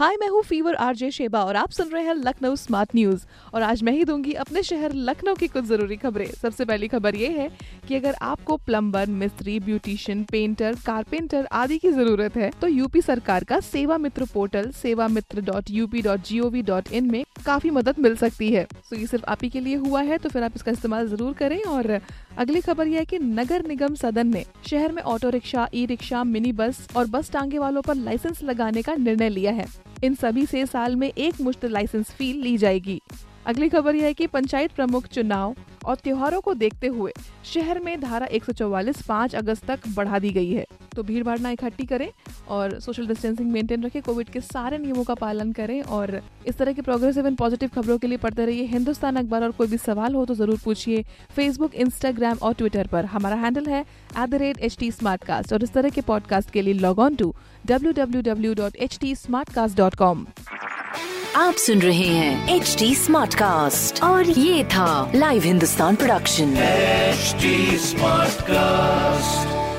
हाय, मैं हूँ fever RJ Sheba और आप सुन रहे हैं लखनऊ स्मार्ट न्यूज़। और आज मैं ही दूँगी अपने शहर लखनऊ की कुछ ज़रूरी खबरें। सबसे पहली खबर ये है कि अगर आपको प्लम्बर, मिस्त्री, ब्यूटिशियन, पेंटर, कारपेंटर आदि की ज़रूरत है तो यूपी सरकार का Seva Mitra portal, Seva Mitra dot UP dot G O V dot in में काफ़ी मदद मिल सकती है। तो ये सिर्फ़ आप ही के लिए हुआ है तो फिर आप इसका इस्तेमाल ज़रूर करें। और अगली खबर यह है कि नगर निगम सदन ने शहर में auto rickshaw e rickshaw mini bus और बस टांगे वालों पर लाइसेंस लगाने का निर्णय लिया है। इन सभी से साल में एक मुश्त लाइसेंस फ़ी ली जाएगी। अगली खबर यह है कि पंचायत प्रमुख चुनाव और त्योहारों को देखते हुए शहर में धारा 144 5 अगस्त तक बढ़ा दी गई है। तो भीड़ भाड़ ना इकट्ठी करें और सोशल डिस्टेंसिंग मेंटेन रखें कोविड के सारे नियमों का पालन करें और इस तरह की प्रोग्रेसिव एंड पॉजिटिव खबरों के लिए पढ़ते रहिए हिंदुस्तान अखबार और कोई भी सवाल हो तो ज़रूर पूछिए फेसबुक इंस्टाग्राम और ट्विटर पर। हमारा हैंडल है at the rate H T और इस तरह के पॉडकास्ट के लिए log on to W W W dot H T आप सुन रहे हैं एच डी स्मार्ट कास्ट और ये था live Hindustan production HD Smartcast.